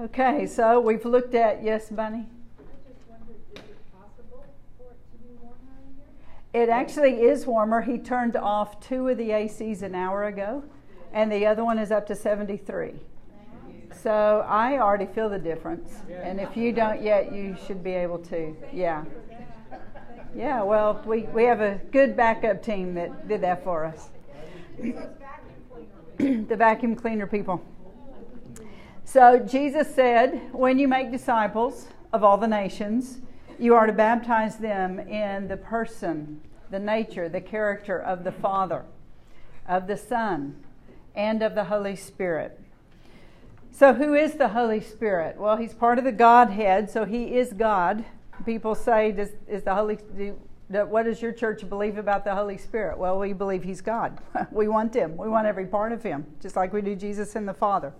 Okay, so we've looked at, yes, Bunny? It actually is warmer. He turned off two of the ACs an hour ago, and the other one is up to 73. So I already feel the difference. And if you don't yet, you should be able to. Yeah. Yeah, well, we, we have a good backup team that did that for us. the vacuum cleaner people. So Jesus said, When you make disciples of all the nations, you are to baptize them in the person, the nature, the character of the Father, of the Son, and of the Holy Spirit. So, who is the Holy Spirit? Well, he's part of the Godhead, so he is God. People say, does, is the Holy do, what does your church believe about the Holy Spirit? Well, we believe he's God. we want him. We want every part of him, just like we do Jesus and the Father.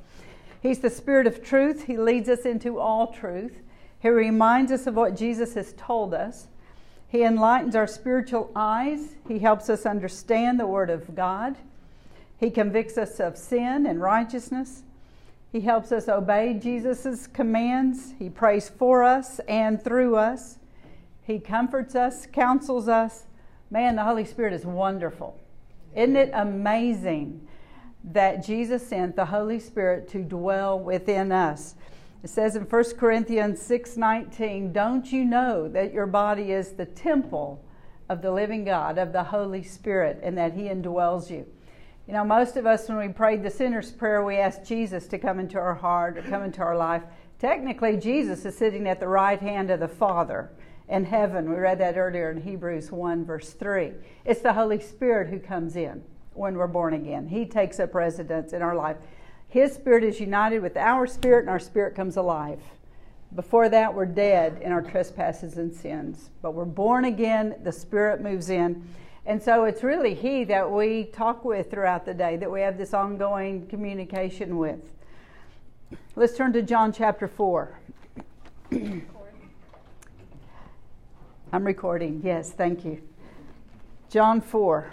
He's the Spirit of truth. He leads us into all truth. He reminds us of what Jesus has told us. He enlightens our spiritual eyes. He helps us understand the Word of God. He convicts us of sin and righteousness. He helps us obey Jesus' commands. He prays for us and through us. He comforts us, counsels us. Man, the Holy Spirit is wonderful. Isn't it amazing that Jesus sent the Holy Spirit to dwell within us. It says in 1 Corinthians 6:19, "Don't you know that your body is the temple of the living God, of the Holy Spirit, and that he indwells you?" You know, most of us when we prayed the sinner's prayer, we asked Jesus to come into our heart or come into our life. Technically, Jesus is sitting at the right hand of the Father in heaven. We read that earlier in Hebrews 1 verse 3. It's the Holy Spirit who comes in when we're born again. He takes up residence in our life. His spirit is united with our spirit, and our spirit comes alive. Before that, we're dead in our trespasses and sins. But we're born again, the Spirit moves in. And so it's really He that we talk with throughout the day, that we have this ongoing communication with. Let's turn to John chapter 4. I'm recording, yes, thank you. John 4.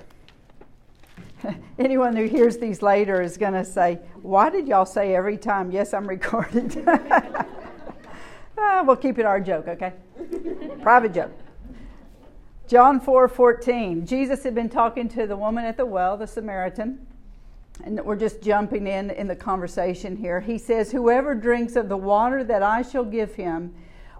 anyone who hears these later is going to say, Why did y'all say every time, Yes, I'm recorded? uh, we'll keep it our joke, okay? Private joke. John 4 14. Jesus had been talking to the woman at the well, the Samaritan, and we're just jumping in in the conversation here. He says, Whoever drinks of the water that I shall give him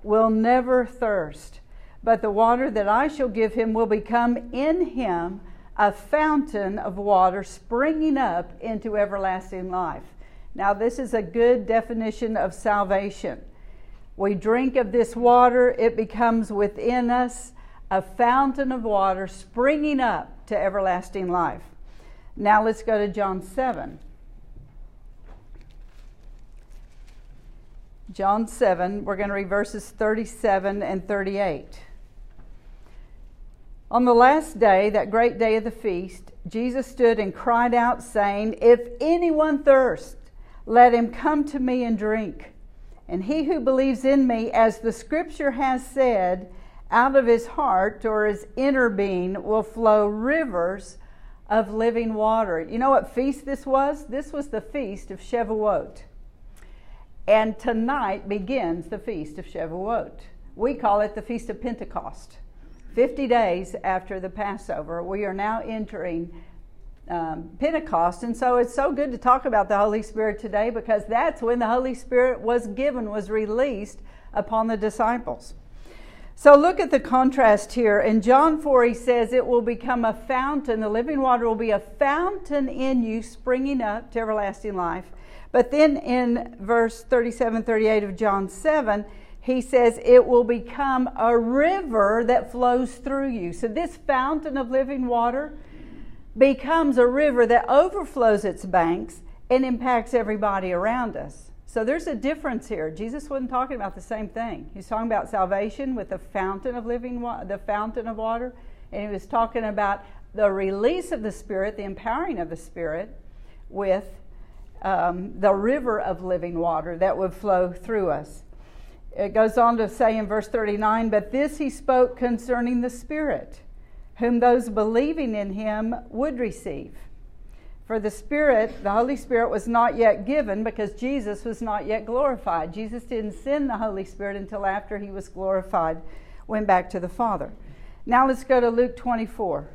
will never thirst, but the water that I shall give him will become in him a fountain of water springing up into everlasting life. Now, this is a good definition of salvation. We drink of this water, it becomes within us a fountain of water springing up to everlasting life. Now, let's go to John 7. John 7, we're going to read verses 37 and 38. On the last day, that great day of the feast, Jesus stood and cried out, saying, If anyone thirsts, let him come to me and drink. And he who believes in me, as the scripture has said, out of his heart or his inner being will flow rivers of living water. You know what feast this was? This was the feast of Shavuot. And tonight begins the feast of Shavuot. We call it the Feast of Pentecost. 50 days after the Passover, we are now entering um, Pentecost. And so it's so good to talk about the Holy Spirit today because that's when the Holy Spirit was given, was released upon the disciples. So look at the contrast here. In John 4, he says, It will become a fountain, the living water will be a fountain in you, springing up to everlasting life. But then in verse 37 38 of John 7, he says it will become a river that flows through you. So, this fountain of living water becomes a river that overflows its banks and impacts everybody around us. So, there's a difference here. Jesus wasn't talking about the same thing. He's talking about salvation with the fountain of living water, the fountain of water, and he was talking about the release of the Spirit, the empowering of the Spirit, with um, the river of living water that would flow through us. It goes on to say in verse 39 But this he spoke concerning the Spirit, whom those believing in him would receive. For the Spirit, the Holy Spirit, was not yet given because Jesus was not yet glorified. Jesus didn't send the Holy Spirit until after he was glorified, went back to the Father. Now let's go to Luke 24.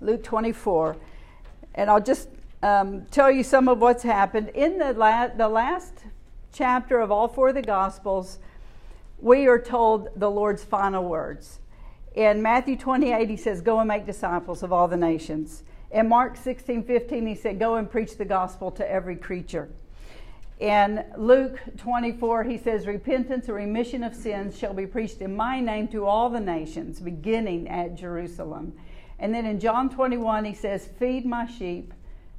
Luke 24. And I'll just um, tell you some of what's happened. In the, la- the last chapter of all four of the Gospels, we are told the Lord's final words. In Matthew 28, he says, Go and make disciples of all the nations. In Mark 16, 15, he said, Go and preach the gospel to every creature. In Luke 24, he says, Repentance and remission of sins shall be preached in my name to all the nations, beginning at Jerusalem. And then in John 21, he says, Feed my sheep,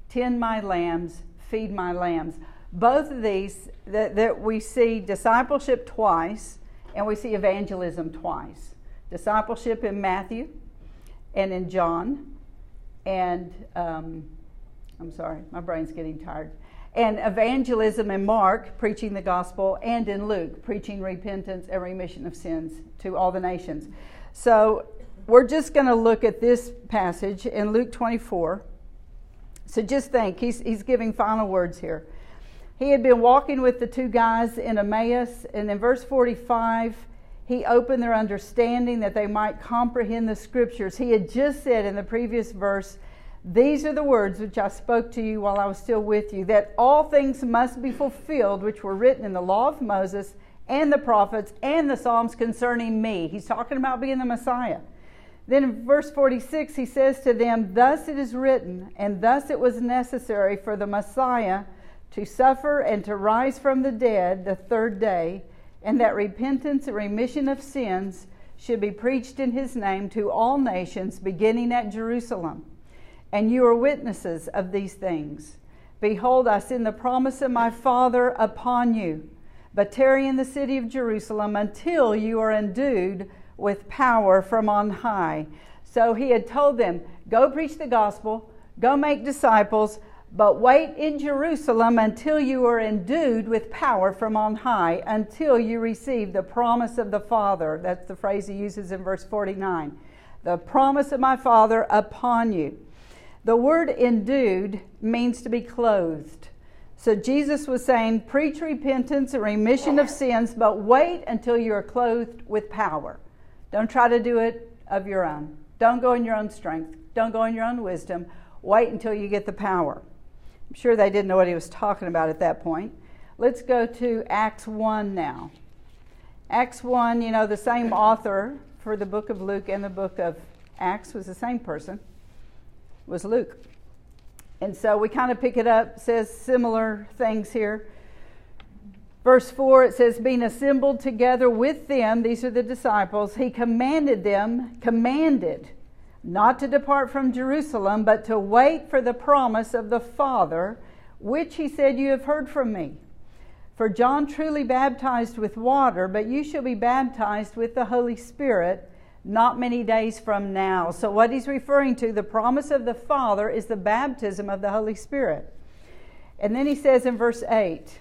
tend my lambs, feed my lambs. Both of these, that, that we see discipleship twice and we see evangelism twice. Discipleship in Matthew and in John, and um, I'm sorry, my brain's getting tired. And evangelism in Mark, preaching the gospel, and in Luke, preaching repentance and remission of sins to all the nations. So we're just going to look at this passage in Luke 24. So just think, he's, he's giving final words here. He had been walking with the two guys in Emmaus, and in verse 45, he opened their understanding that they might comprehend the scriptures. He had just said in the previous verse, These are the words which I spoke to you while I was still with you, that all things must be fulfilled which were written in the law of Moses and the prophets and the Psalms concerning me. He's talking about being the Messiah. Then in verse 46, he says to them, Thus it is written, and thus it was necessary for the Messiah to suffer and to rise from the dead the third day, and that repentance and remission of sins should be preached in his name to all nations, beginning at Jerusalem. And you are witnesses of these things. Behold, I send the promise of my Father upon you, but tarry in the city of Jerusalem until you are endued with power from on high. So he had told them, Go preach the gospel, go make disciples, but wait in Jerusalem until you are endued with power from on high, until you receive the promise of the Father. That's the phrase he uses in verse 49. The promise of my Father upon you. The word endued means to be clothed. So Jesus was saying, Preach repentance and remission of sins, but wait until you are clothed with power. Don't try to do it of your own. Don't go in your own strength. Don't go in your own wisdom. Wait until you get the power. I'm sure they didn't know what he was talking about at that point. Let's go to Acts 1 now. Acts 1, you know, the same author for the book of Luke and the book of Acts was the same person, was Luke. And so we kind of pick it up, says similar things here. Verse 4, it says, Being assembled together with them, these are the disciples, he commanded them, commanded, not to depart from Jerusalem, but to wait for the promise of the Father, which he said, You have heard from me. For John truly baptized with water, but you shall be baptized with the Holy Spirit not many days from now. So, what he's referring to, the promise of the Father, is the baptism of the Holy Spirit. And then he says in verse 8,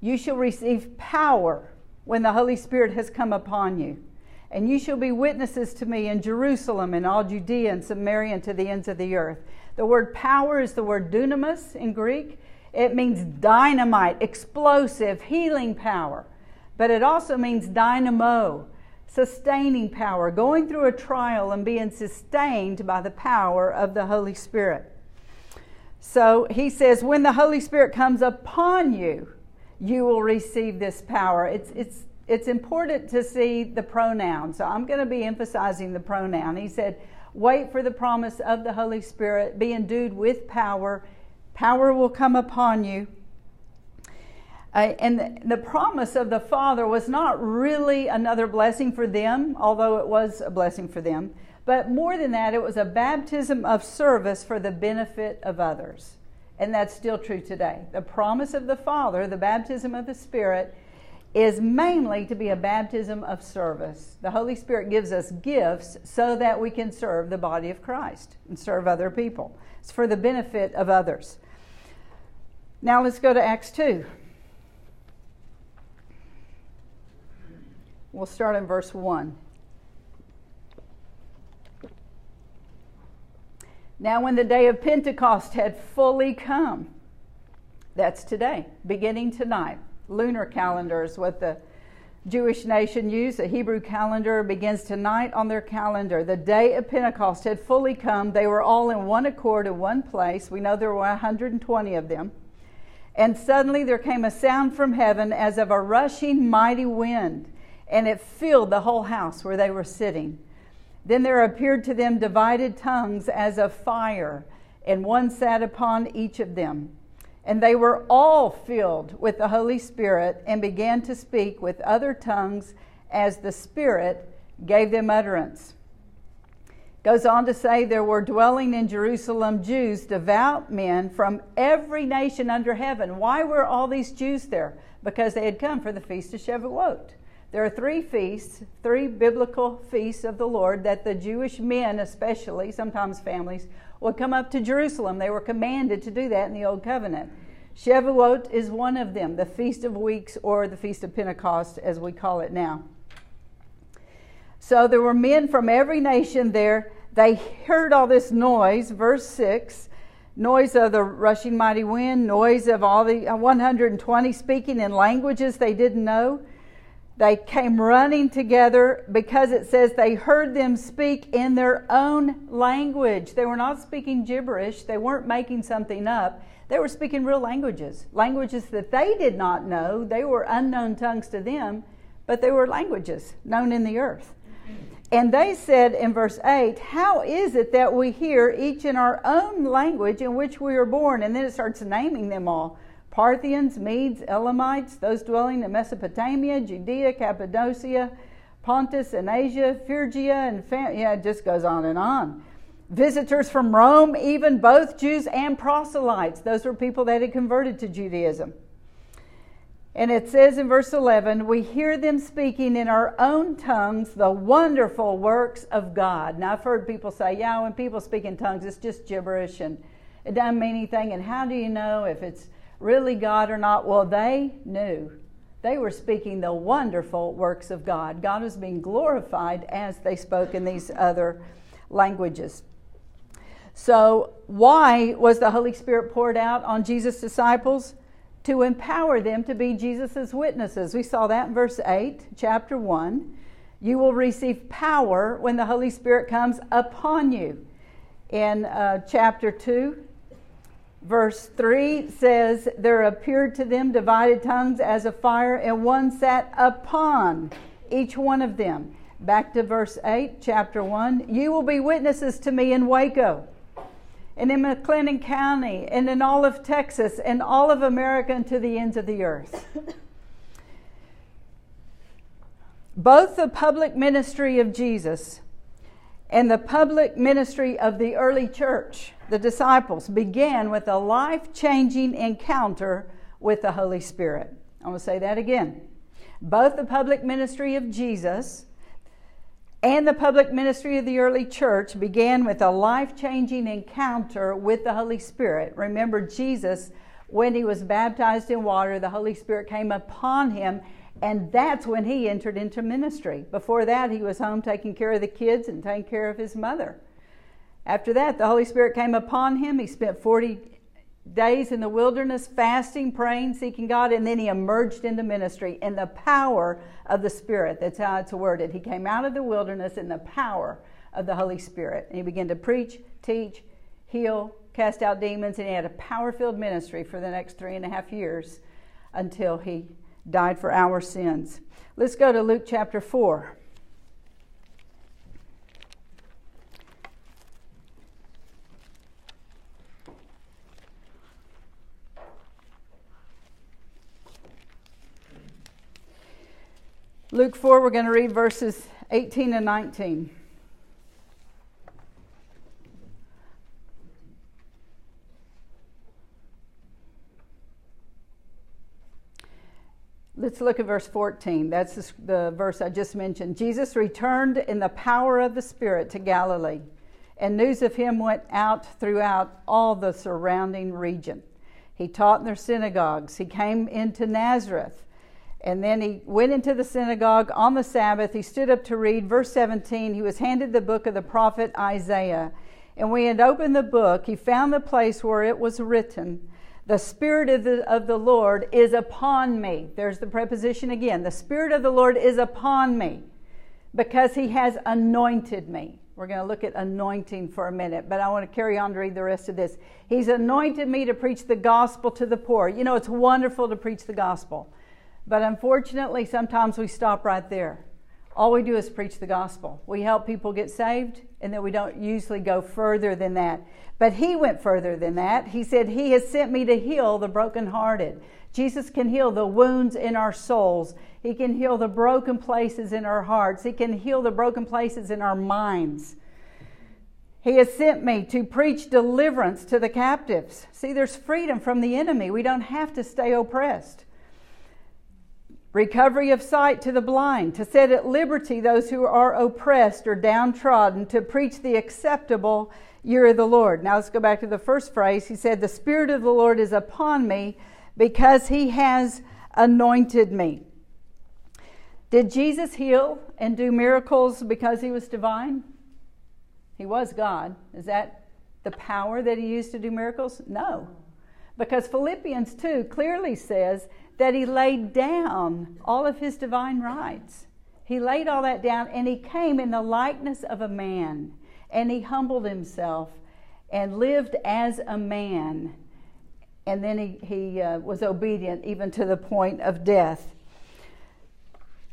you shall receive power when the Holy Spirit has come upon you. And you shall be witnesses to me in Jerusalem and all Judea and Samaria and to the ends of the earth. The word power is the word dunamis in Greek. It means dynamite, explosive, healing power. But it also means dynamo, sustaining power, going through a trial and being sustained by the power of the Holy Spirit. So he says, when the Holy Spirit comes upon you, you will receive this power. It's, it's, it's important to see the pronoun. So I'm going to be emphasizing the pronoun. He said, Wait for the promise of the Holy Spirit, be endued with power. Power will come upon you. Uh, and the, the promise of the Father was not really another blessing for them, although it was a blessing for them. But more than that, it was a baptism of service for the benefit of others. And that's still true today. The promise of the Father, the baptism of the Spirit, is mainly to be a baptism of service. The Holy Spirit gives us gifts so that we can serve the body of Christ and serve other people. It's for the benefit of others. Now let's go to Acts 2. We'll start in verse 1. Now, when the day of Pentecost had fully come, that's today, beginning tonight. Lunar calendar is what the Jewish nation used. The Hebrew calendar begins tonight on their calendar. The day of Pentecost had fully come. They were all in one accord in one place. We know there were 120 of them. And suddenly there came a sound from heaven as of a rushing mighty wind, and it filled the whole house where they were sitting. Then there appeared to them divided tongues as of fire, and one sat upon each of them. And they were all filled with the Holy Spirit and began to speak with other tongues as the Spirit gave them utterance. Goes on to say there were dwelling in Jerusalem Jews, devout men from every nation under heaven. Why were all these Jews there? Because they had come for the feast of Shavuot. There are three feasts, three biblical feasts of the Lord that the Jewish men, especially, sometimes families, would come up to Jerusalem. They were commanded to do that in the Old Covenant. Shavuot is one of them, the Feast of Weeks or the Feast of Pentecost, as we call it now. So there were men from every nation there. They heard all this noise, verse 6 noise of the rushing mighty wind, noise of all the uh, 120 speaking in languages they didn't know. They came running together because it says they heard them speak in their own language. They were not speaking gibberish, they weren't making something up. They were speaking real languages, languages that they did not know. They were unknown tongues to them, but they were languages known in the earth. And they said in verse 8, How is it that we hear each in our own language in which we are born? And then it starts naming them all. Parthians, Medes, Elamites, those dwelling in Mesopotamia, Judea, Cappadocia, Pontus and Asia, Phrygia, and Fam- yeah, it just goes on and on. Visitors from Rome, even both Jews and proselytes. Those were people that had converted to Judaism. And it says in verse 11, we hear them speaking in our own tongues the wonderful works of God. Now, I've heard people say, yeah, when people speak in tongues, it's just gibberish and it doesn't mean anything. And how do you know if it's really God or not? Well, they knew. They were speaking the wonderful works of God. God was being glorified as they spoke in these other languages. So, why was the Holy Spirit poured out on Jesus' disciples? To empower them to be Jesus' witnesses. We saw that in verse 8, chapter 1. You will receive power when the Holy Spirit comes upon you. In uh, chapter 2, Verse 3 says, There appeared to them divided tongues as a fire, and one sat upon each one of them. Back to verse 8, chapter 1. You will be witnesses to me in Waco, and in McLennan County, and in all of Texas, and all of America, and to the ends of the earth. Both the public ministry of Jesus and the public ministry of the early church the disciples began with a life changing encounter with the Holy Spirit. I'm going to say that again. Both the public ministry of Jesus and the public ministry of the early church began with a life changing encounter with the Holy Spirit. Remember, Jesus, when he was baptized in water, the Holy Spirit came upon him, and that's when he entered into ministry. Before that, he was home taking care of the kids and taking care of his mother. After that, the Holy Spirit came upon him. He spent 40 days in the wilderness, fasting, praying, seeking God, and then he emerged into ministry in the power of the Spirit. That's how it's worded. He came out of the wilderness in the power of the Holy Spirit. And he began to preach, teach, heal, cast out demons, and he had a power filled ministry for the next three and a half years until he died for our sins. Let's go to Luke chapter 4. Luke 4, we're going to read verses 18 and 19. Let's look at verse 14. That's the verse I just mentioned. Jesus returned in the power of the Spirit to Galilee, and news of him went out throughout all the surrounding region. He taught in their synagogues. He came into Nazareth And then he went into the synagogue on the Sabbath. He stood up to read. Verse 17, he was handed the book of the prophet Isaiah. And when he had opened the book, he found the place where it was written, The Spirit of the, of the Lord is upon me. There's the preposition again. The Spirit of the Lord is upon me because he has anointed me. We're going to look at anointing for a minute, but I want to carry on to read the rest of this. He's anointed me to preach the gospel to the poor. You know, it's wonderful to preach the gospel. But unfortunately, sometimes we stop right there. All we do is preach the gospel. We help people get saved, and then we don't usually go further than that. But he went further than that. He said, He has sent me to heal the brokenhearted. Jesus can heal the wounds in our souls. He can heal the broken places in our hearts. He can heal the broken places in our minds. He has sent me to preach deliverance to the captives. See, there's freedom from the enemy. We don't have to stay oppressed recovery of sight to the blind, to set at liberty those who are oppressed or downtrodden, to preach the acceptable year of the Lord. Now let's go back to the first phrase. He said, The Spirit of the Lord is upon me because he has anointed me. Did Jesus heal and do miracles because he was divine? He was God. Is that the power that he used to do miracles? No. Because Philippians 2 clearly says that he laid down all of his divine rights. He laid all that down and he came in the likeness of a man and he humbled himself and lived as a man. And then he, he uh, was obedient even to the point of death.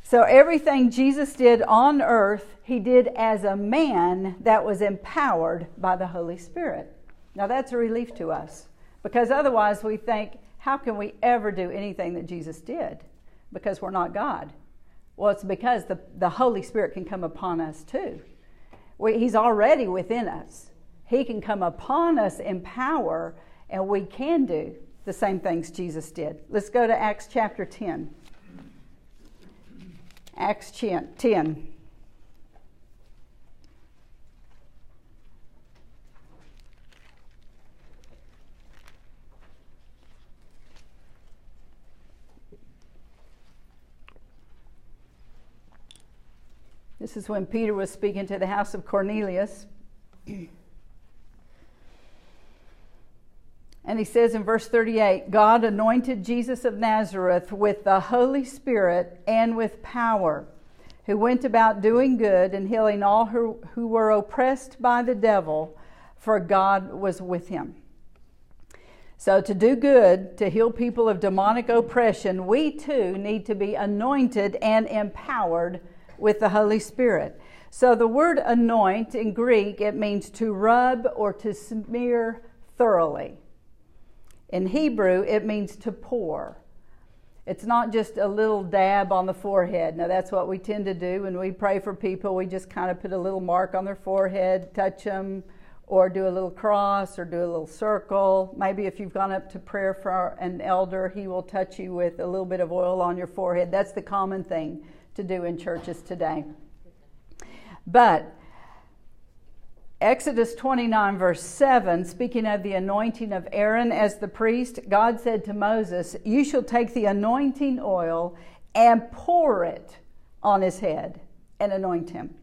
So everything Jesus did on earth, he did as a man that was empowered by the Holy Spirit. Now that's a relief to us because otherwise we think, how can we ever do anything that Jesus did? Because we're not God. Well, it's because the, the Holy Spirit can come upon us too. We, he's already within us. He can come upon us in power, and we can do the same things Jesus did. Let's go to Acts chapter 10. Acts 10. This is when Peter was speaking to the house of Cornelius. And he says in verse 38 God anointed Jesus of Nazareth with the Holy Spirit and with power, who went about doing good and healing all who, who were oppressed by the devil, for God was with him. So, to do good, to heal people of demonic oppression, we too need to be anointed and empowered with the Holy Spirit. So the word anoint in Greek, it means to rub or to smear thoroughly. In Hebrew, it means to pour. It's not just a little dab on the forehead. Now, that's what we tend to do when we pray for people. We just kind of put a little mark on their forehead, touch them, or do a little cross or do a little circle. Maybe if you've gone up to prayer for an elder, he will touch you with a little bit of oil on your forehead. That's the common thing to do in churches today. But Exodus 29, verse 7, speaking of the anointing of Aaron as the priest, God said to Moses, You shall take the anointing oil and pour it on his head and anoint him.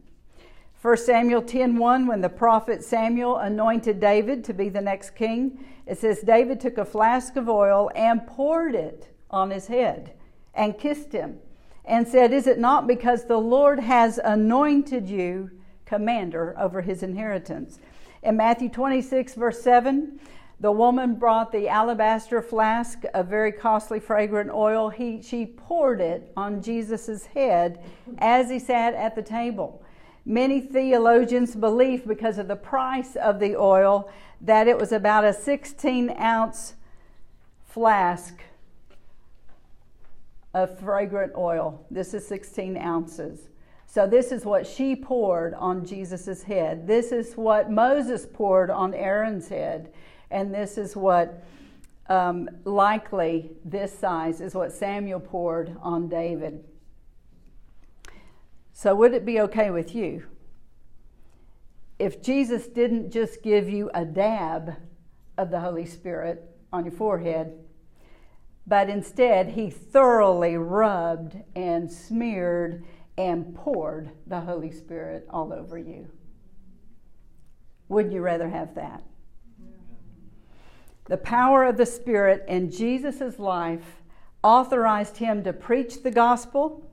1 Samuel 10:1 when the prophet Samuel anointed David to be the next king it says David took a flask of oil and poured it on his head and kissed him and said, Is it not because the Lord has anointed you commander over his inheritance? In Matthew 26, verse 7, the woman brought the alabaster flask of very costly fragrant oil. He, she poured it on Jesus' head as he sat at the table. Many theologians believe, because of the price of the oil, that it was about a 16 ounce flask of fragrant oil. This is 16 ounces. So, this is what she poured on Jesus' head. This is what Moses poured on Aaron's head. And this is what, um, likely, this size is what Samuel poured on David. So, would it be okay with you if Jesus didn't just give you a dab of the Holy Spirit on your forehead, but instead he thoroughly rubbed and smeared and poured the Holy Spirit all over you. Wouldn't you rather have that? The power of the Spirit in Jesus' life authorized him to preach the gospel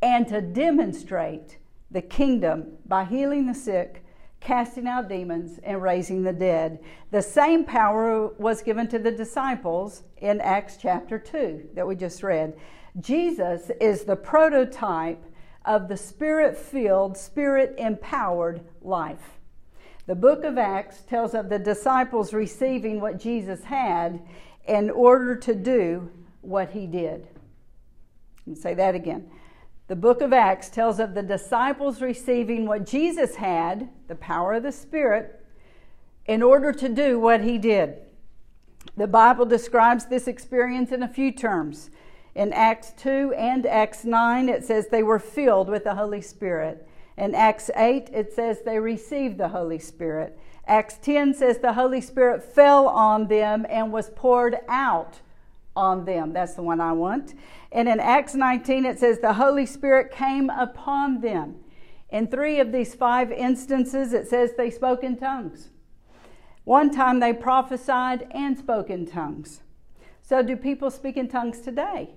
and to demonstrate the kingdom by healing the sick, casting out demons, and raising the dead. The same power was given to the disciples in Acts chapter 2 that we just read. Jesus is the prototype of the spirit filled, spirit empowered life. The book of Acts tells of the disciples receiving what Jesus had in order to do what he did. say that again. The book of Acts tells of the disciples receiving what Jesus had, the power of the Spirit, in order to do what he did. The Bible describes this experience in a few terms. In Acts 2 and Acts 9, it says they were filled with the Holy Spirit. In Acts 8, it says they received the Holy Spirit. Acts 10 says the Holy Spirit fell on them and was poured out on them. That's the one I want. And in Acts 19, it says the Holy Spirit came upon them. In three of these five instances, it says they spoke in tongues. One time they prophesied and spoke in tongues. So, do people speak in tongues today?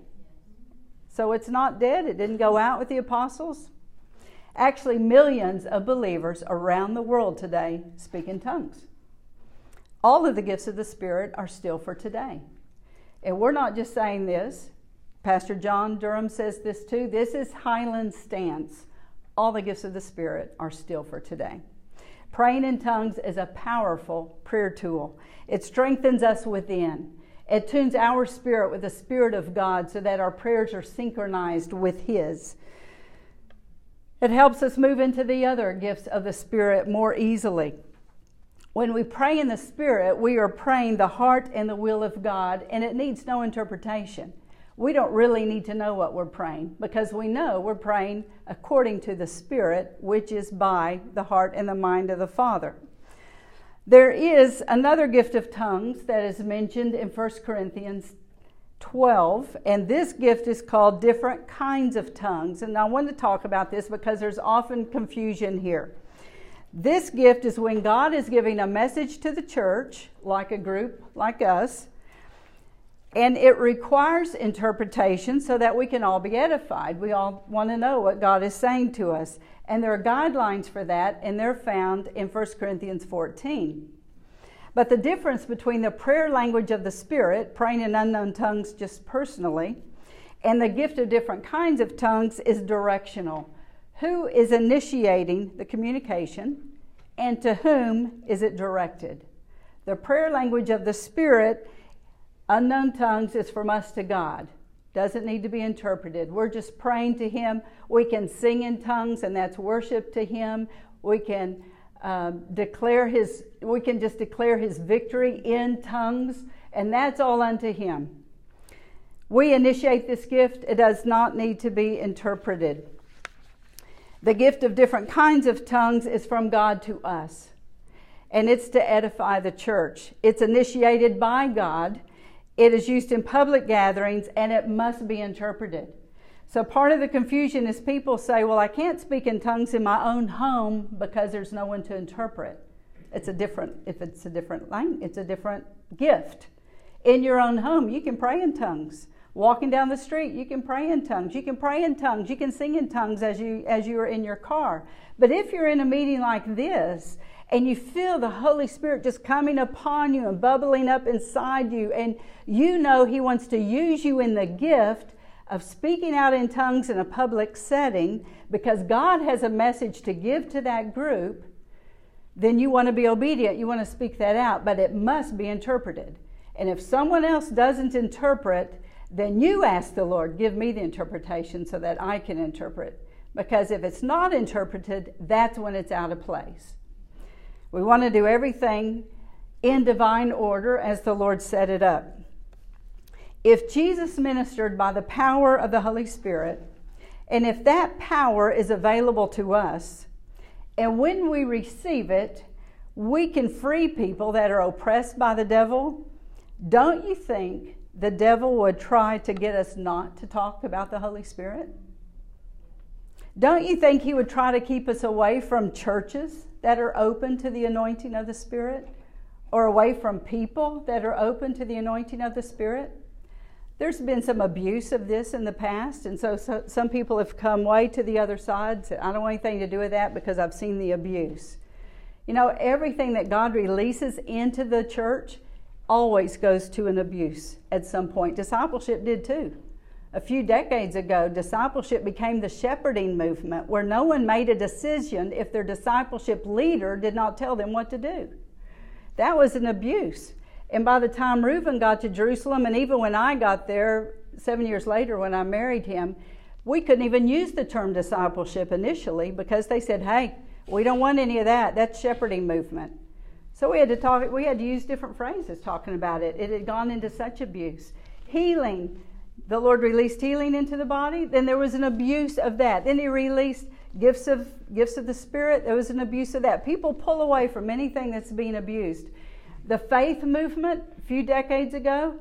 So, it's not dead. It didn't go out with the apostles. Actually, millions of believers around the world today speak in tongues. All of the gifts of the Spirit are still for today. And we're not just saying this. Pastor John Durham says this too. This is Highland's stance. All the gifts of the Spirit are still for today. Praying in tongues is a powerful prayer tool. It strengthens us within. It tunes our spirit with the Spirit of God so that our prayers are synchronized with His. It helps us move into the other gifts of the Spirit more easily. When we pray in the Spirit, we are praying the heart and the will of God, and it needs no interpretation. We don't really need to know what we're praying because we know we're praying according to the Spirit, which is by the heart and the mind of the Father. There is another gift of tongues that is mentioned in 1 Corinthians 12, and this gift is called different kinds of tongues. And I want to talk about this because there's often confusion here. This gift is when God is giving a message to the church, like a group like us, and it requires interpretation so that we can all be edified. We all want to know what God is saying to us. And there are guidelines for that, and they're found in 1 Corinthians 14. But the difference between the prayer language of the Spirit, praying in unknown tongues just personally, and the gift of different kinds of tongues is directional who is initiating the communication and to whom is it directed. The prayer language of the Spirit, unknown tongues, is from us to God. Doesn't need to be interpreted. We're just praying to Him. We can sing in tongues, and that's worship to Him. We can um, declare His. We can just declare His victory in tongues, and that's all unto Him. We initiate this gift. It does not need to be interpreted. The gift of different kinds of tongues is from God to us, and it's to edify the church. It's initiated by God, it is used in public gatherings, and it must be interpreted. So, part of the confusion is people say, Well, I can't speak in tongues in my own home because there's no one to interpret. It's a different, if it's a different language, it's a different gift. In your own home, you can pray in tongues. Walking down the street, you can pray in tongues. You can pray in tongues. You can sing in tongues as you as you are in your car. But if you're in a meeting like this and you feel the Holy Spirit just coming upon you and bubbling up inside you, and you know He wants to use you in the gift of speaking out in tongues in a public setting because God has a message to give to that group, then you want to be obedient. You want to speak that out, but it must be interpreted. And if someone else doesn't interpret, then you ask the Lord, give me the interpretation so that I can interpret. Because if it's not interpreted, that's when it's out of place. We want to do everything in divine order as the Lord set it up. If Jesus ministered by the power of the Holy Spirit, and if that power is available to us, and when we receive it, we can free people that are oppressed by the devil, don't you think the devil would try to get us not to talk about the Holy Spirit? Don't you think he would try to keep us away from churches that are open to the anointing of the Spirit? Or away from people that are open to the anointing of the Spirit? There's been some abuse of this in the past, and so, so some people have come way to the other side. Said, I don't want anything to do with that because I've seen the abuse. You know, everything that God releases into the church always goes to an abuse at some point. Discipleship did too. A few decades ago, discipleship became the shepherding movement where no one made a decision if their discipleship leader did not tell them what to do. That was an abuse. And by the time Reuben got to Jerusalem, and even when I got there seven years later when I married him, we couldn't even use the term discipleship initially because they said, hey, we don't want any of that. That's shepherding movement. So we had to talk, we had to use different phrases talking about it. It had gone into such abuse. Healing. The Lord released healing into the body. Then there was an abuse of that. Then He released gifts of gifts of the Spirit. There was an abuse of that. People pull away from anything that's being abused. The faith movement a few decades ago,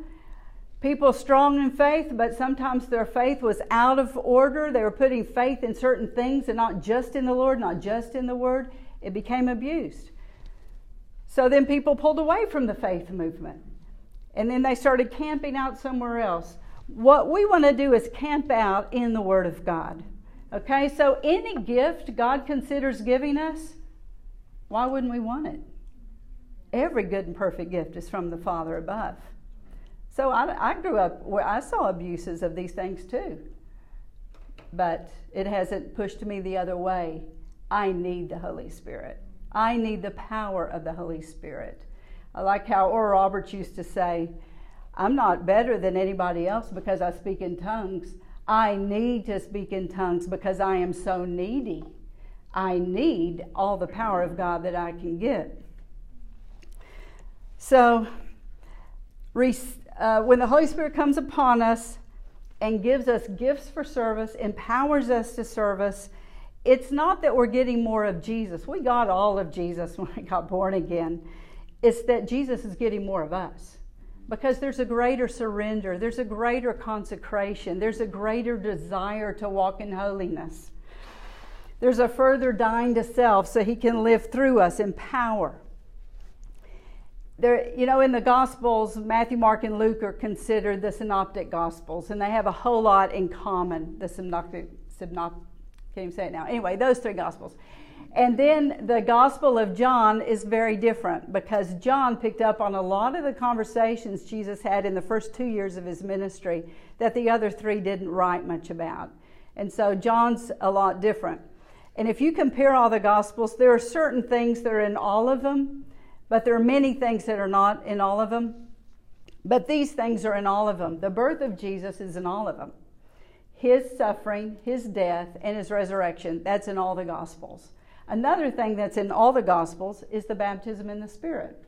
people strong in faith, but sometimes their faith was out of order. They were putting faith in certain things and not just in the Lord, not just in the Word. It became abused. So then people pulled away from the faith movement. And then they started camping out somewhere else. What we want to do is camp out in the Word of God. Okay, so any gift God considers giving us, why wouldn't we want it? Every good and perfect gift is from the Father above. So I, I grew up where I saw abuses of these things too. But it hasn't pushed me the other way. I need the Holy Spirit. I need the power of the Holy Spirit. I like how Oral Roberts used to say, I'm not better than anybody else because I speak in tongues. I need to speak in tongues because I am so needy. I need all the power of God that I can get. So, uh, when the Holy Spirit comes upon us and gives us gifts for service, empowers us to service, it's not that we're getting more of Jesus. We got all of Jesus when we got born again. It's that Jesus is getting more of us because there's a greater surrender, there's a greater consecration, there's a greater desire to walk in holiness. There's a further dying to self so he can live through us in power. There, you know, in the Gospels, Matthew, Mark, and Luke are considered the synoptic Gospels, and they have a whole lot in common. The synoptic, synoptic can't even say it now. Anyway, those three Gospels. And then the Gospel of John is very different because John picked up on a lot of the conversations Jesus had in the first two years of his ministry that the other three didn't write much about. And so John's a lot different. And if you compare all the Gospels, there are certain things that are in all of them, but there are many things that are not in all of them. But these things are in all of them. The birth of Jesus is in all of them his suffering, his death, and his resurrection. That's in all the Gospels. Another thing that's in all the Gospels is the baptism in the Spirit.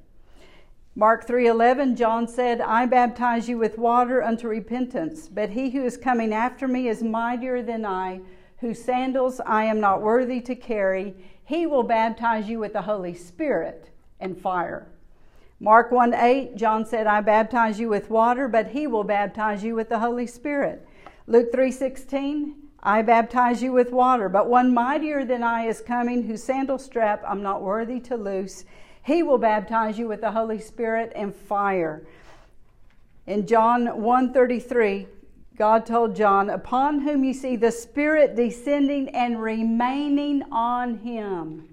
Mark 3:11 John said, "I baptize you with water unto repentance, but he who is coming after me is mightier than I, whose sandals I am not worthy to carry. He will baptize you with the Holy Spirit and fire." Mark 1:8 John said, "I baptize you with water, but he will baptize you with the Holy Spirit." Luke 3:16 I baptize you with water, but one mightier than I is coming, whose sandal strap I'm not worthy to loose. He will baptize you with the Holy Spirit and fire. In John 1:33, God told John, "Upon whom you see the Spirit descending and remaining on him."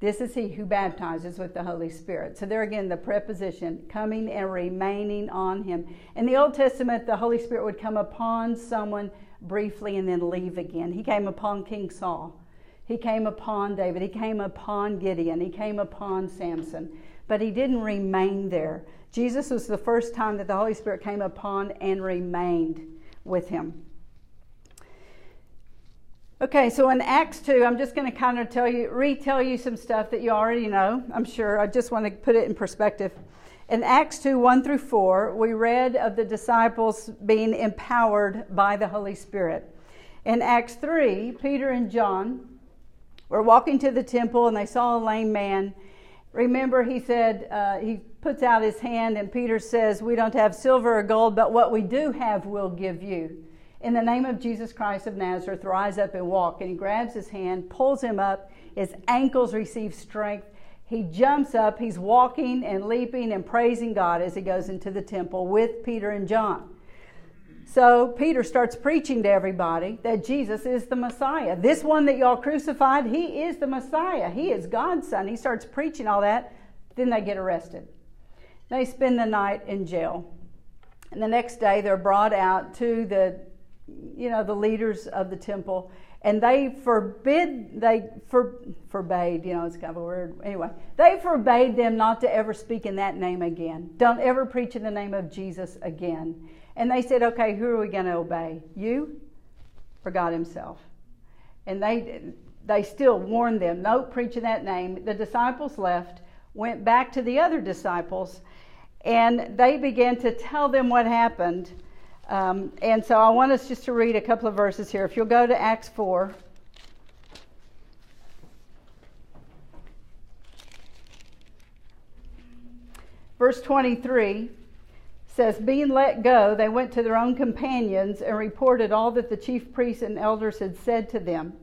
This is he who baptizes with the Holy Spirit. So, there again, the preposition coming and remaining on him. In the Old Testament, the Holy Spirit would come upon someone briefly and then leave again. He came upon King Saul. He came upon David. He came upon Gideon. He came upon Samson. But he didn't remain there. Jesus was the first time that the Holy Spirit came upon and remained with him. Okay, so in Acts 2, I'm just going to kind of tell you, retell you some stuff that you already know, I'm sure. I just want to put it in perspective. In Acts 2, 1 through 4, we read of the disciples being empowered by the Holy Spirit. In Acts 3, Peter and John were walking to the temple and they saw a lame man. Remember, he said, uh, he puts out his hand, and Peter says, We don't have silver or gold, but what we do have we'll give you. In the name of Jesus Christ of Nazareth, rise up and walk. And he grabs his hand, pulls him up, his ankles receive strength. He jumps up, he's walking and leaping and praising God as he goes into the temple with Peter and John. So Peter starts preaching to everybody that Jesus is the Messiah. This one that y'all crucified, he is the Messiah. He is God's son. He starts preaching all that. Then they get arrested. They spend the night in jail. And the next day they're brought out to the you know the leaders of the temple and they forbid they for, forbade you know it's kind of a word anyway they forbade them not to ever speak in that name again don't ever preach in the name of jesus again and they said, okay, who are we going to obey? You or God Himself? And they, they still warned them, no preaching that name. The disciples left, went back to the other disciples, and they began to tell them what happened. Um, and so I want us just to read a couple of verses here. If you'll go to Acts 4. Verse 23 says, Being let go, they went to their own companions and reported all that the chief priests and elders had said to them.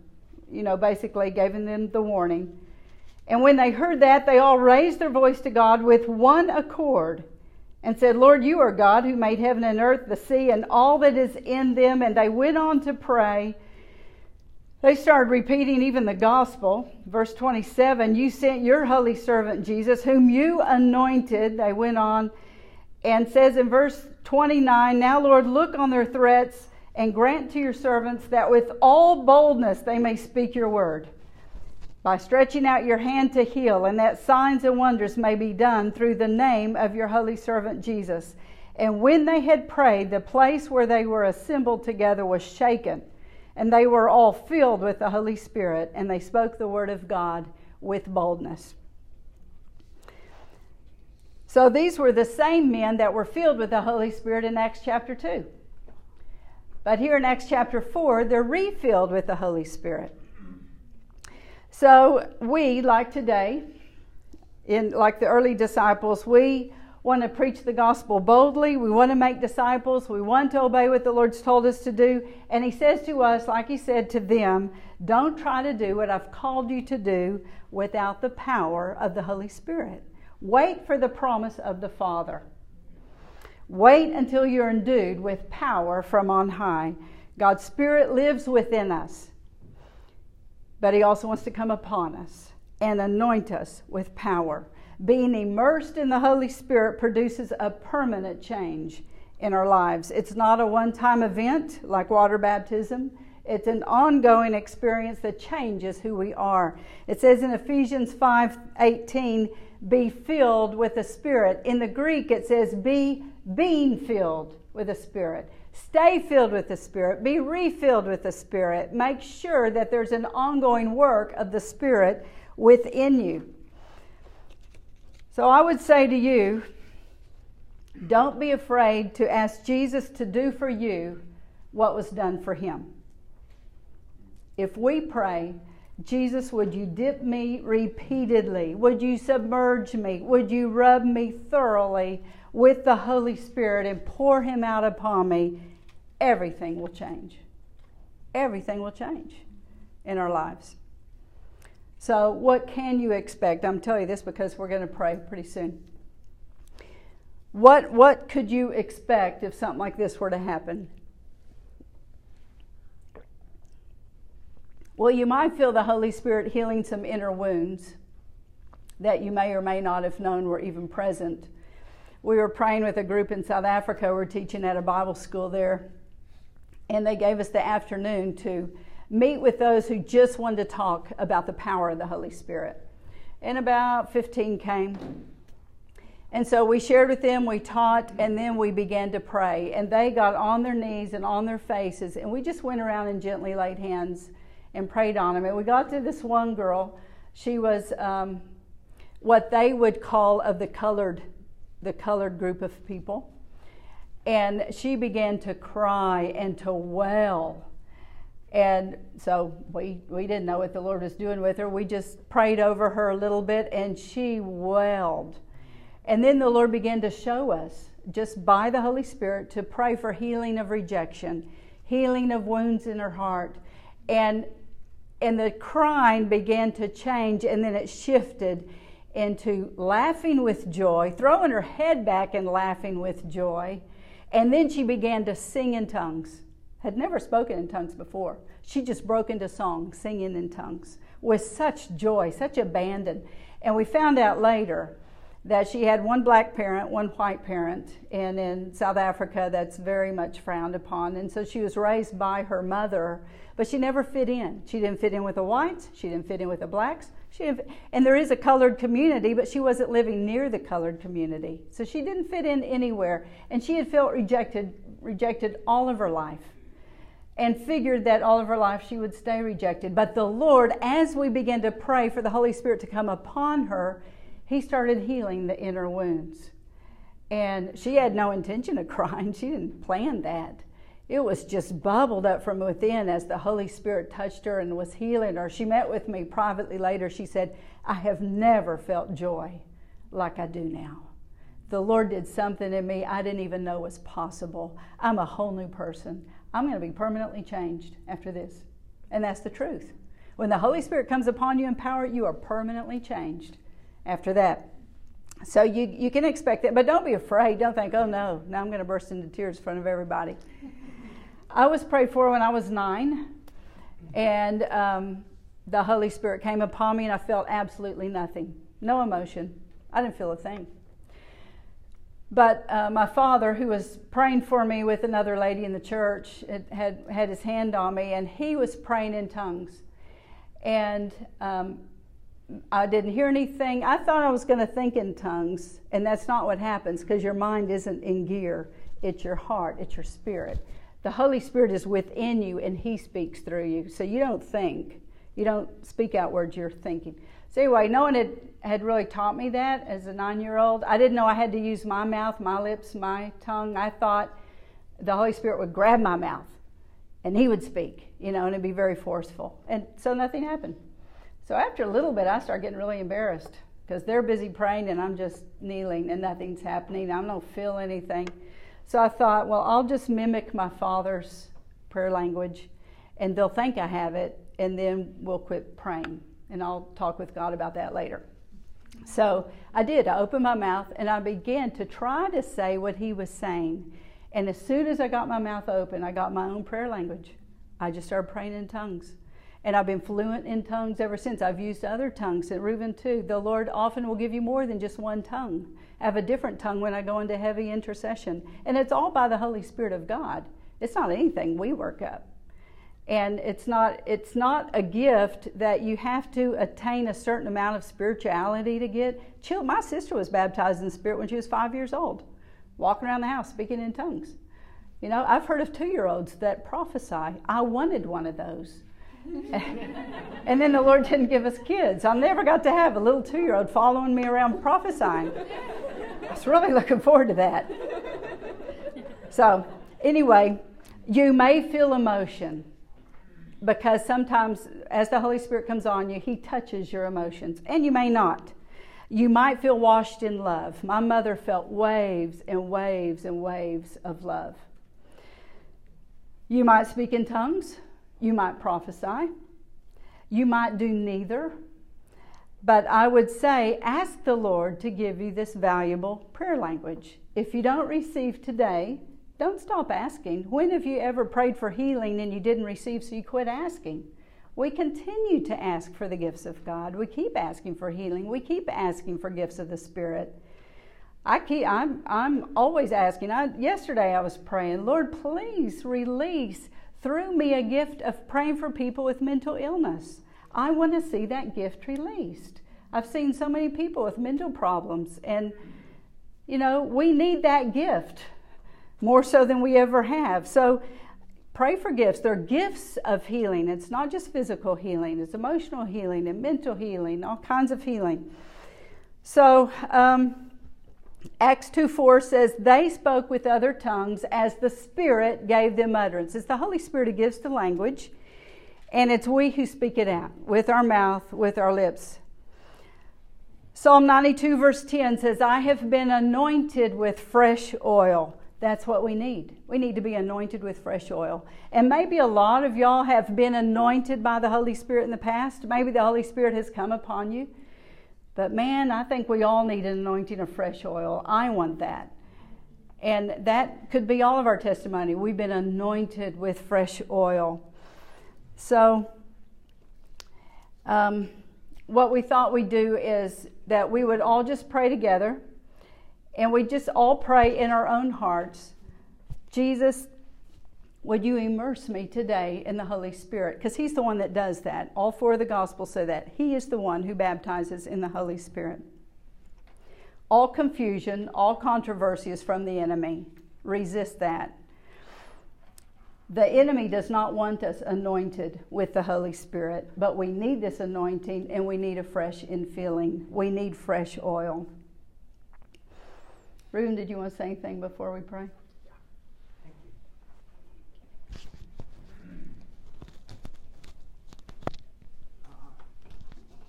You know, basically giving them the warning. And when they heard that, they all raised their voice to God with one accord and said, Lord, you are God who made heaven and earth, the sea, and all that is in them. And they went on to pray. They started repeating even the gospel. Verse 27 You sent your holy servant Jesus, whom you anointed. They went on and says in verse 29 Now, Lord, look on their threats and grant to your servants that with all boldness they may speak your word by stretching out your hand to heal, and that signs and wonders may be done through the name of your holy servant Jesus. And when they had prayed, the place where they were assembled together was shaken, and they were all filled with the Holy Spirit, and they spoke the word of God with boldness. So these were the same men that were filled with the Holy Spirit in Acts chapter 2. But here in Acts chapter 4, they're refilled with the Holy Spirit. So we, like today, in like the early disciples, we want to preach the gospel boldly. We want to make disciples. We want to obey what the Lord's told us to do. And He says to us, like He said to them, don't try to do what I've called you to do without the power of the Holy Spirit. Wait for the promise of the Father. Wait until you're endued with power from on high. God's Spirit lives within us, but He also wants to come upon us and anoint us with power. Being immersed in the Holy Spirit produces a permanent change in our lives. It's not a one time event like water baptism. It's an ongoing experience that changes who we are. It says in Ephesians 5 18, be filled with the Spirit. In the Greek, it says be being filled with the Spirit. Stay filled with the Spirit. Be refilled with the Spirit. Make sure that there's an ongoing work of the Spirit within you. So I would say to you, don't be afraid to ask Jesus to do for you what was done for him. If we pray, Jesus, would you dip me repeatedly? Would you submerge me? Would you rub me thoroughly with the Holy Spirit and pour Him out upon me? Everything will change. Everything will change in our lives. So, what can you expect? I'm telling you this because we're going to pray pretty soon. What, what could you expect if something like this were to happen? Well, you might feel the Holy Spirit healing some inner wounds that you may or may not have known were even present. We were praying with a group in South Africa. We're teaching at a Bible school there. And they gave us the afternoon to meet with those who just wanted to talk about the power of the Holy Spirit. And about 15 came. And so we shared with them, we taught, and then we began to pray. And they got on their knees and on their faces, and we just went around and gently laid hands and prayed on them. And we got to this one girl. She was um, what they would call of the colored, the colored group of people. And she began to cry and to wail. And so we, we didn't know what the Lord was doing with her. We just prayed over her a little bit and she wailed. And then the Lord began to show us, just by the Holy Spirit, to pray for healing of rejection, healing of wounds in her heart. And, and the crying began to change and then it shifted into laughing with joy, throwing her head back and laughing with joy. And then she began to sing in tongues had never spoken in tongues before. She just broke into song, singing in tongues with such joy, such abandon. And we found out later that she had one black parent, one white parent, and in South Africa that's very much frowned upon. And so she was raised by her mother, but she never fit in. She didn't fit in with the whites, she didn't fit in with the blacks. She and there is a colored community, but she wasn't living near the colored community. So she didn't fit in anywhere. And she had felt rejected, rejected all of her life and figured that all of her life she would stay rejected. But the Lord, as we began to pray for the Holy Spirit to come upon her, He started healing the inner wounds. And she had no intention of crying, she didn't plan that. It was just bubbled up from within as the Holy Spirit touched her and was healing her. She met with me privately later. She said, I have never felt joy like I do now. The Lord did something in me I didn't even know was possible. I'm a whole new person. I'm going to be permanently changed after this. And that's the truth. When the Holy Spirit comes upon you and power, you are permanently changed after that. So you, you can expect that, but don't be afraid. Don't think, oh no, now I'm going to burst into tears in front of everybody. I was prayed for when I was nine, and um, the Holy Spirit came upon me, and I felt absolutely nothing. No emotion. I didn't feel a thing. But uh, my father, who was praying for me with another lady in the church, had had his hand on me, and he was praying in tongues. And um, I didn't hear anything. I thought I was going to think in tongues, and that's not what happens because your mind isn't in gear. It's your heart, it's your spirit. The Holy Spirit is within you, and He speaks through you. So you don't think, you don't speak out words, you're thinking. So anyway, no one had, had really taught me that as a nine-year-old. I didn't know I had to use my mouth, my lips, my tongue. I thought the Holy Spirit would grab my mouth and he would speak, you know, and it'd be very forceful. And so nothing happened. So after a little bit, I started getting really embarrassed because they're busy praying and I'm just kneeling and nothing's happening. I don't feel anything. So I thought, well, I'll just mimic my father's prayer language and they'll think I have it and then we'll quit praying and I'll talk with God about that later. So I did. I opened my mouth and I began to try to say what he was saying. And as soon as I got my mouth open, I got my own prayer language. I just started praying in tongues. And I've been fluent in tongues ever since. I've used other tongues at Reuben too. The Lord often will give you more than just one tongue. Have a different tongue when I go into heavy intercession. And it's all by the Holy Spirit of God. It's not anything we work up. And it's not it's not a gift that you have to attain a certain amount of spirituality to get. Chill my sister was baptized in the spirit when she was five years old walking around the house speaking in tongues. You know i've heard of two-year-olds that prophesy. I wanted one of those. And then the lord didn't give us kids. I never got to have a little two-year-old following me around prophesying i was really looking forward to that so anyway you may feel emotion because sometimes as the Holy Spirit comes on you, He touches your emotions, and you may not. You might feel washed in love. My mother felt waves and waves and waves of love. You might speak in tongues. You might prophesy. You might do neither. But I would say, ask the Lord to give you this valuable prayer language. If you don't receive today, don't stop asking. When have you ever prayed for healing and you didn't receive, so you quit asking? We continue to ask for the gifts of God. We keep asking for healing. We keep asking for gifts of the Spirit. I keep, I'm, I'm always asking. I, yesterday I was praying, Lord, please release through me a gift of praying for people with mental illness. I want to see that gift released. I've seen so many people with mental problems, and you know, we need that gift more so than we ever have. So pray for gifts. They're gifts of healing. It's not just physical healing, it's emotional healing and mental healing, all kinds of healing. So, um, Acts 2 4 says, They spoke with other tongues as the Spirit gave them utterance. It's the Holy Spirit who gives the language. And it's we who speak it out with our mouth, with our lips. Psalm 92, verse 10 says, I have been anointed with fresh oil. That's what we need. We need to be anointed with fresh oil. And maybe a lot of y'all have been anointed by the Holy Spirit in the past. Maybe the Holy Spirit has come upon you. But man, I think we all need an anointing of fresh oil. I want that. And that could be all of our testimony. We've been anointed with fresh oil. So, um, what we thought we'd do is that we would all just pray together and we just all pray in our own hearts Jesus, would you immerse me today in the Holy Spirit? Because He's the one that does that. All four of the Gospels say that. He is the one who baptizes in the Holy Spirit. All confusion, all controversy is from the enemy. Resist that. The enemy does not want us anointed with the Holy Spirit, but we need this anointing and we need a fresh infilling. We need fresh oil. Reuben, did you want to say anything before we pray?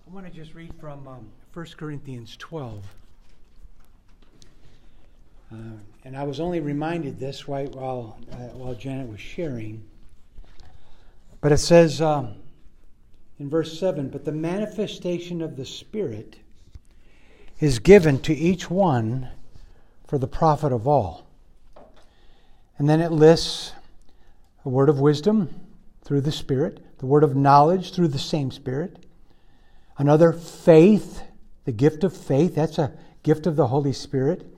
I want to just read from um, 1 Corinthians 12. And I was only reminded this right while, uh, while Janet was sharing. But it says um, in verse 7 But the manifestation of the Spirit is given to each one for the profit of all. And then it lists a word of wisdom through the Spirit, the word of knowledge through the same Spirit, another faith, the gift of faith, that's a gift of the Holy Spirit,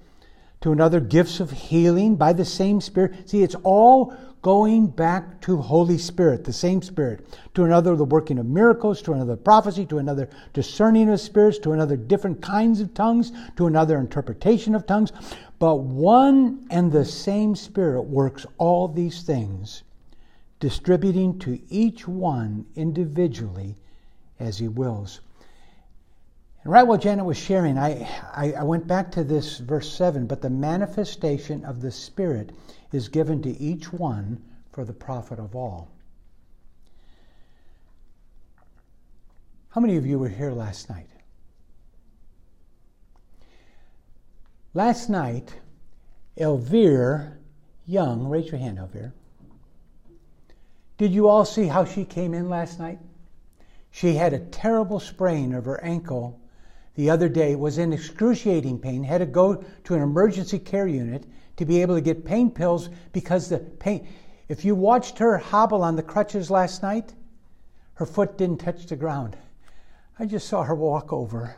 to another gifts of healing by the same Spirit. See, it's all going back to Holy Spirit, the same Spirit, to another the working of miracles, to another prophecy, to another discerning of spirits, to another different kinds of tongues, to another interpretation of tongues. But one and the same Spirit works all these things, distributing to each one individually as he wills. And right while Janet was sharing, I, I, I went back to this verse 7 but the manifestation of the Spirit is given to each one for the profit of all. How many of you were here last night? Last night, Elvire Young, raise your hand, Elvire. Did you all see how she came in last night? She had a terrible sprain of her ankle the other day, was in excruciating pain, had to go to an emergency care unit, to be able to get pain pills because the pain. If you watched her hobble on the crutches last night, her foot didn't touch the ground. I just saw her walk over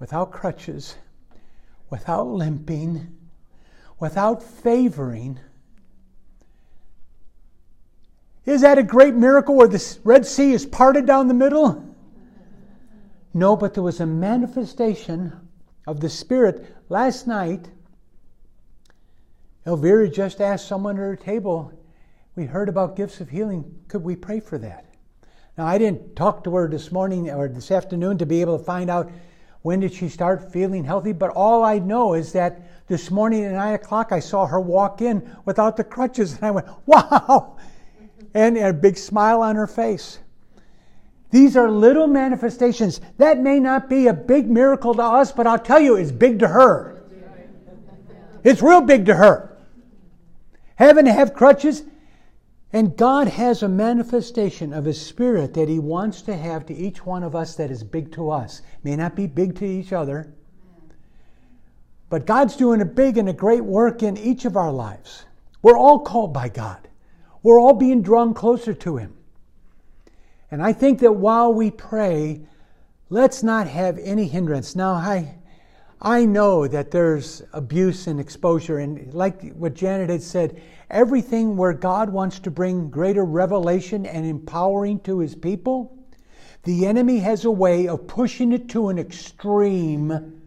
without crutches, without limping, without favoring. Is that a great miracle where the Red Sea is parted down the middle? No, but there was a manifestation of the Spirit. Last night, Elvira just asked someone at her table, we heard about gifts of healing. Could we pray for that? Now, I didn't talk to her this morning or this afternoon to be able to find out when did she start feeling healthy, but all I know is that this morning at 9 o'clock, I saw her walk in without the crutches, and I went, wow! And a big smile on her face. These are little manifestations. That may not be a big miracle to us, but I'll tell you, it's big to her. It's real big to her. Heaven have crutches, and God has a manifestation of His Spirit that He wants to have to each one of us that is big to us. May not be big to each other, but God's doing a big and a great work in each of our lives. We're all called by God, we're all being drawn closer to Him. And I think that while we pray, let's not have any hindrance. Now, I, I know that there's abuse and exposure, and like what Janet had said, everything where God wants to bring greater revelation and empowering to his people, the enemy has a way of pushing it to an extreme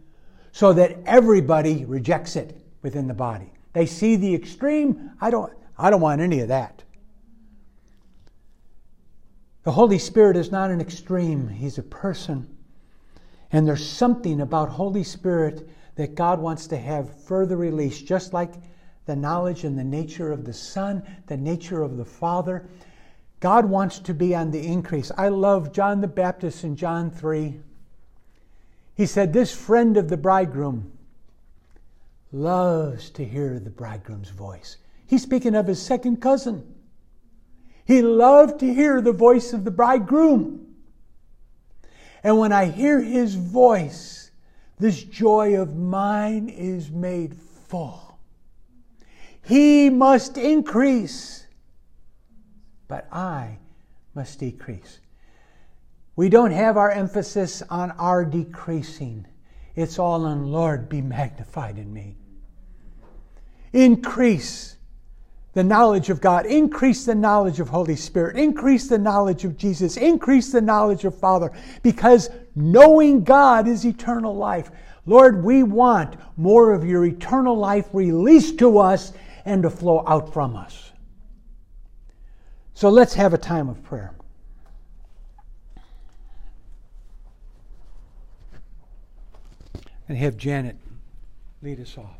so that everybody rejects it within the body. They see the extreme. I don't, I don't want any of that. The Holy Spirit is not an extreme, He's a person. And there's something about Holy Spirit that God wants to have further released, just like the knowledge and the nature of the Son, the nature of the Father. God wants to be on the increase. I love John the Baptist in John 3. He said, This friend of the bridegroom loves to hear the bridegroom's voice. He's speaking of his second cousin. He loved to hear the voice of the bridegroom. And when I hear his voice, this joy of mine is made full. He must increase, but I must decrease. We don't have our emphasis on our decreasing. It's all on Lord, be magnified in me. Increase the knowledge of God, increase the knowledge of Holy Spirit, increase the knowledge of Jesus, increase the knowledge of Father, because knowing God is eternal life. Lord, we want more of your eternal life released to us and to flow out from us. So let's have a time of prayer. And have Janet lead us off.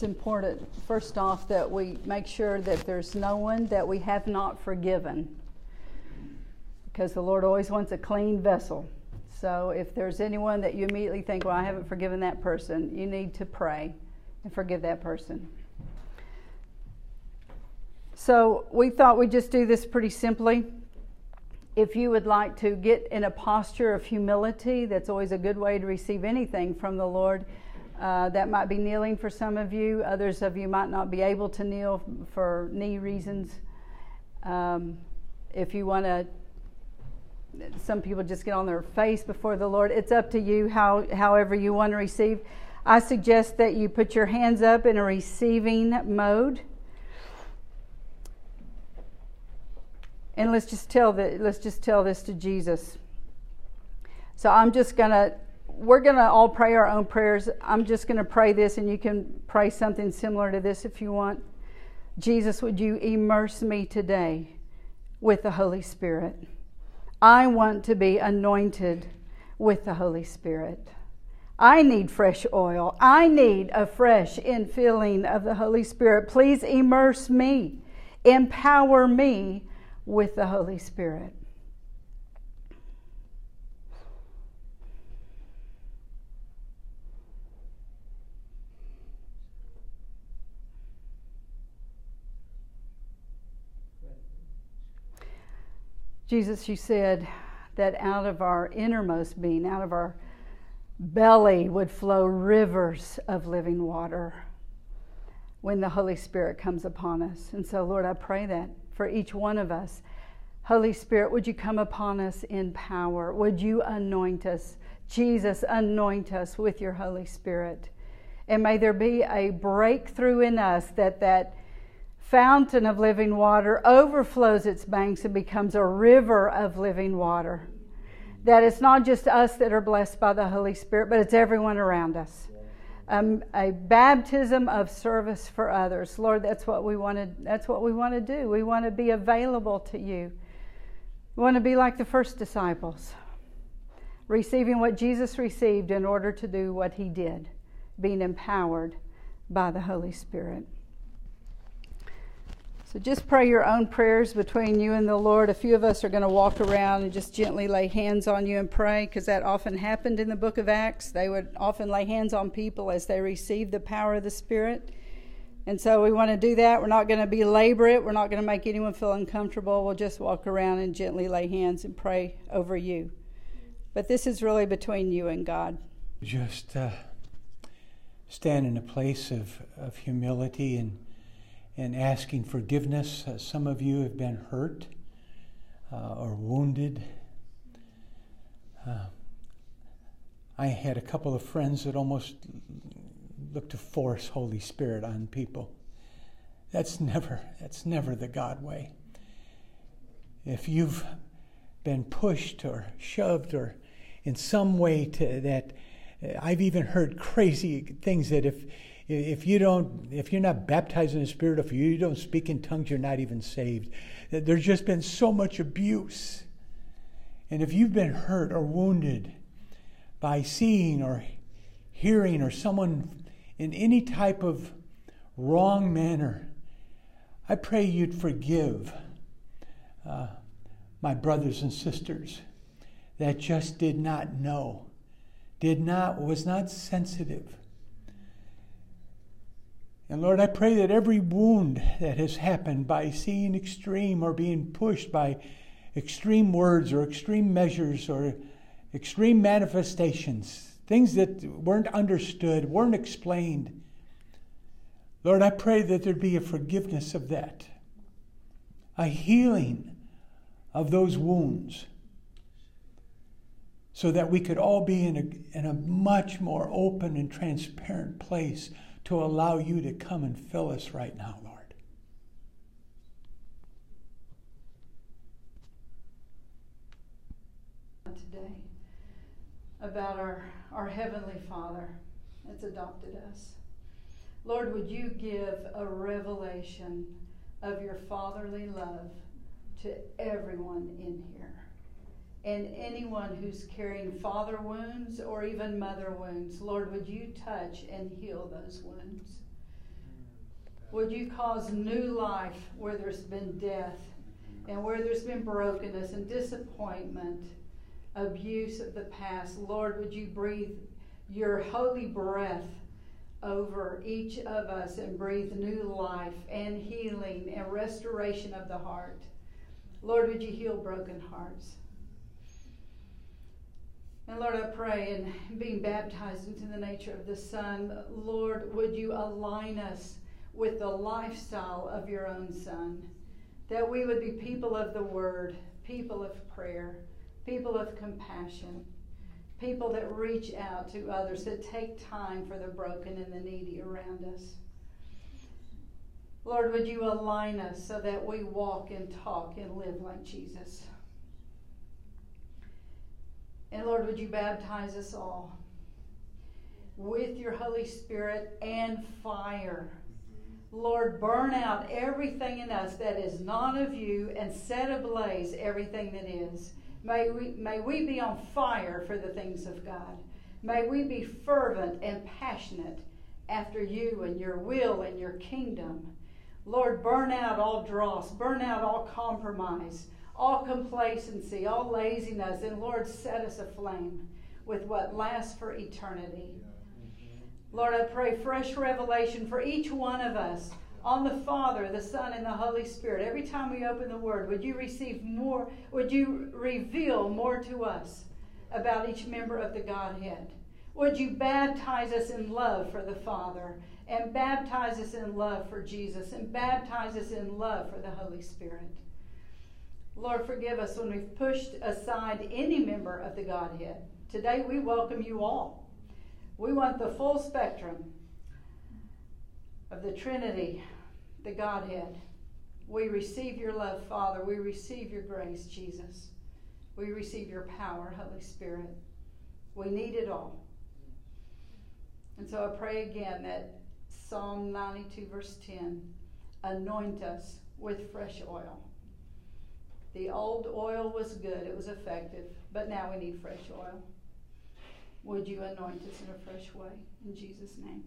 It's important, first off, that we make sure that there's no one that we have not forgiven. Because the Lord always wants a clean vessel. So if there's anyone that you immediately think, well, I haven't forgiven that person, you need to pray and forgive that person. So we thought we'd just do this pretty simply. If you would like to get in a posture of humility, that's always a good way to receive anything from the Lord. Uh, that might be kneeling for some of you. Others of you might not be able to kneel for knee reasons. Um, if you want to, some people just get on their face before the Lord. It's up to you how, however you want to receive. I suggest that you put your hands up in a receiving mode. And let's just tell the, let's just tell this to Jesus. So I'm just going to we're going to all pray our own prayers. I'm just going to pray this, and you can pray something similar to this if you want. Jesus, would you immerse me today with the Holy Spirit? I want to be anointed with the Holy Spirit. I need fresh oil. I need a fresh infilling of the Holy Spirit. Please immerse me, empower me with the Holy Spirit. Jesus, you said that out of our innermost being, out of our belly, would flow rivers of living water when the Holy Spirit comes upon us. And so, Lord, I pray that for each one of us. Holy Spirit, would you come upon us in power? Would you anoint us? Jesus, anoint us with your Holy Spirit. And may there be a breakthrough in us that that fountain of living water overflows its banks and becomes a river of living water. That it's not just us that are blessed by the Holy Spirit, but it's everyone around us. Um, a baptism of service for others. Lord, that's what we want to. That's what we want to do. We want to be available to you. We want to be like the first disciples, receiving what Jesus received in order to do what He did, being empowered by the Holy Spirit. So just pray your own prayers between you and the Lord. A few of us are going to walk around and just gently lay hands on you and pray because that often happened in the book of Acts. They would often lay hands on people as they received the power of the Spirit. And so we want to do that. We're not going to belabor it. We're not going to make anyone feel uncomfortable. We'll just walk around and gently lay hands and pray over you. But this is really between you and God. Just uh, stand in a place of, of humility and and asking forgiveness. Uh, some of you have been hurt uh, or wounded. Uh, I had a couple of friends that almost looked to force Holy Spirit on people. That's never that's never the God way. If you've been pushed or shoved or in some way to that I've even heard crazy things that if if you don't, if you're not baptized in the Spirit, if you don't speak in tongues, you're not even saved. There's just been so much abuse. And if you've been hurt or wounded by seeing or hearing or someone in any type of wrong manner, I pray you'd forgive uh, my brothers and sisters that just did not know, did not, was not sensitive. And Lord, I pray that every wound that has happened by seeing extreme or being pushed by extreme words or extreme measures or extreme manifestations, things that weren't understood, weren't explained. Lord, I pray that there'd be a forgiveness of that, a healing of those wounds, so that we could all be in a, in a much more open and transparent place to allow you to come and fill us right now, Lord. Today, about our, our Heavenly Father that's adopted us. Lord, would you give a revelation of your fatherly love to everyone in here? And anyone who's carrying father wounds or even mother wounds, Lord, would you touch and heal those wounds? Would you cause new life where there's been death and where there's been brokenness and disappointment, abuse of the past? Lord, would you breathe your holy breath over each of us and breathe new life and healing and restoration of the heart? Lord, would you heal broken hearts? And Lord, I pray in being baptized into the nature of the Son, Lord, would you align us with the lifestyle of your own Son? That we would be people of the Word, people of prayer, people of compassion, people that reach out to others, that take time for the broken and the needy around us. Lord, would you align us so that we walk and talk and live like Jesus? And Lord, would you baptize us all with your Holy Spirit and fire? Lord, burn out everything in us that is not of you and set ablaze everything that is. May we, may we be on fire for the things of God. May we be fervent and passionate after you and your will and your kingdom. Lord, burn out all dross, burn out all compromise, all complacency, all laziness, and Lord, set us aflame with what lasts for eternity. Lord, I pray fresh revelation for each one of us on the Father, the Son, and the Holy Spirit. Every time we open the Word, would you receive more, would you reveal more to us about each member of the Godhead? Would you baptize us in love for the Father, and baptize us in love for Jesus, and baptize us in love for the Holy Spirit? Lord, forgive us when we've pushed aside any member of the Godhead. Today we welcome you all. We want the full spectrum of the Trinity, the Godhead. We receive your love, Father. We receive your grace, Jesus. We receive your power, Holy Spirit. We need it all. And so I pray again that Psalm 92, verse 10 anoint us with fresh oil. The old oil was good, it was effective, but now we need fresh oil. Would you anoint us in a fresh way? In Jesus' name.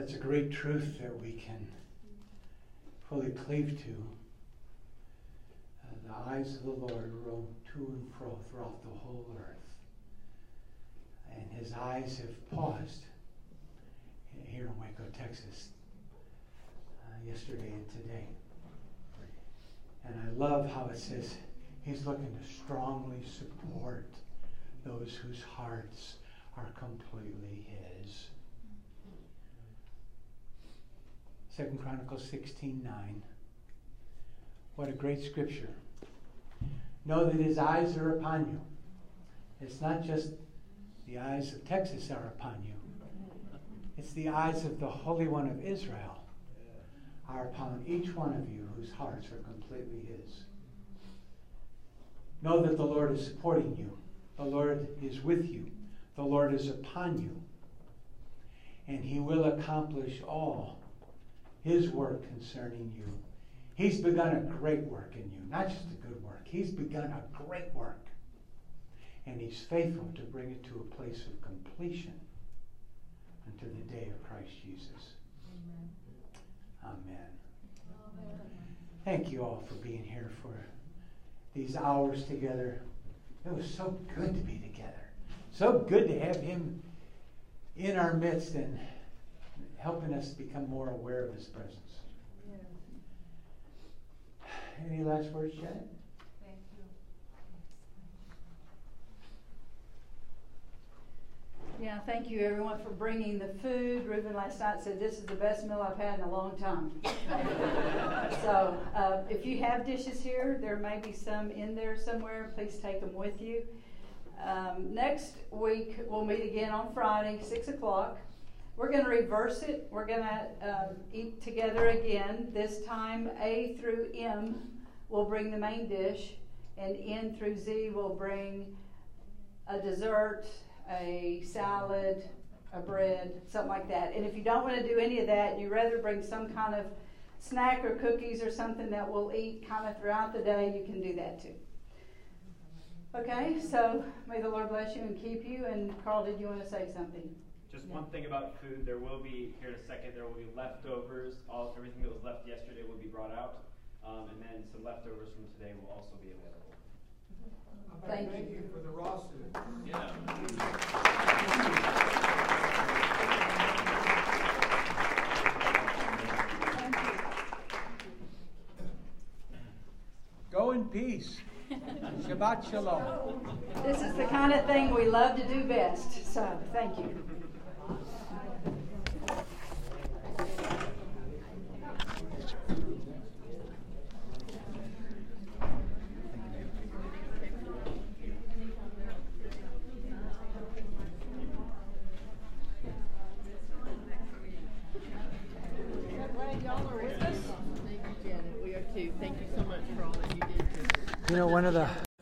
That's a great truth that we can fully cleave to. Uh, the eyes of the Lord roam to and fro throughout the whole earth. And his eyes have paused here in Waco, Texas, uh, yesterday and today. And I love how it says he's looking to strongly support those whose hearts are completely his. Second Chronicles 16 9. What a great scripture. Know that his eyes are upon you. It's not just the eyes of Texas are upon you, it's the eyes of the Holy One of Israel are upon each one of you whose hearts are completely his. Know that the Lord is supporting you, the Lord is with you, the Lord is upon you, and he will accomplish all his work concerning you. He's begun a great work in you, not just a good work. He's begun a great work. And he's faithful to bring it to a place of completion unto the day of Christ Jesus. Amen. Amen. Thank you all for being here for these hours together. It was so good to be together. So good to have him in our midst and helping us become more aware of His presence. Yeah. Any last words, Janet? Thank you. Yeah, thank you everyone for bringing the food. Reuben last night said this is the best meal I've had in a long time. so uh, if you have dishes here, there may be some in there somewhere. Please take them with you. Um, next week we'll meet again on Friday, six o'clock. We're going to reverse it. We're going to um, eat together again. This time, A through M will bring the main dish, and N through Z will bring a dessert, a salad, a bread, something like that. And if you don't want to do any of that, and you rather bring some kind of snack or cookies or something that we'll eat kind of throughout the day, you can do that too. Okay, so may the Lord bless you and keep you. And Carl, did you want to say something? Just one thing about food, there will be here in a second. There will be leftovers. All everything that was left yesterday will be brought out, um, and then some leftovers from today will also be available. Thank, thank you. you for the raw soup. Yeah. Go in peace. Shabbat Shalom. This is the kind of thing we love to do best. So, thank you. Thank you know, one of the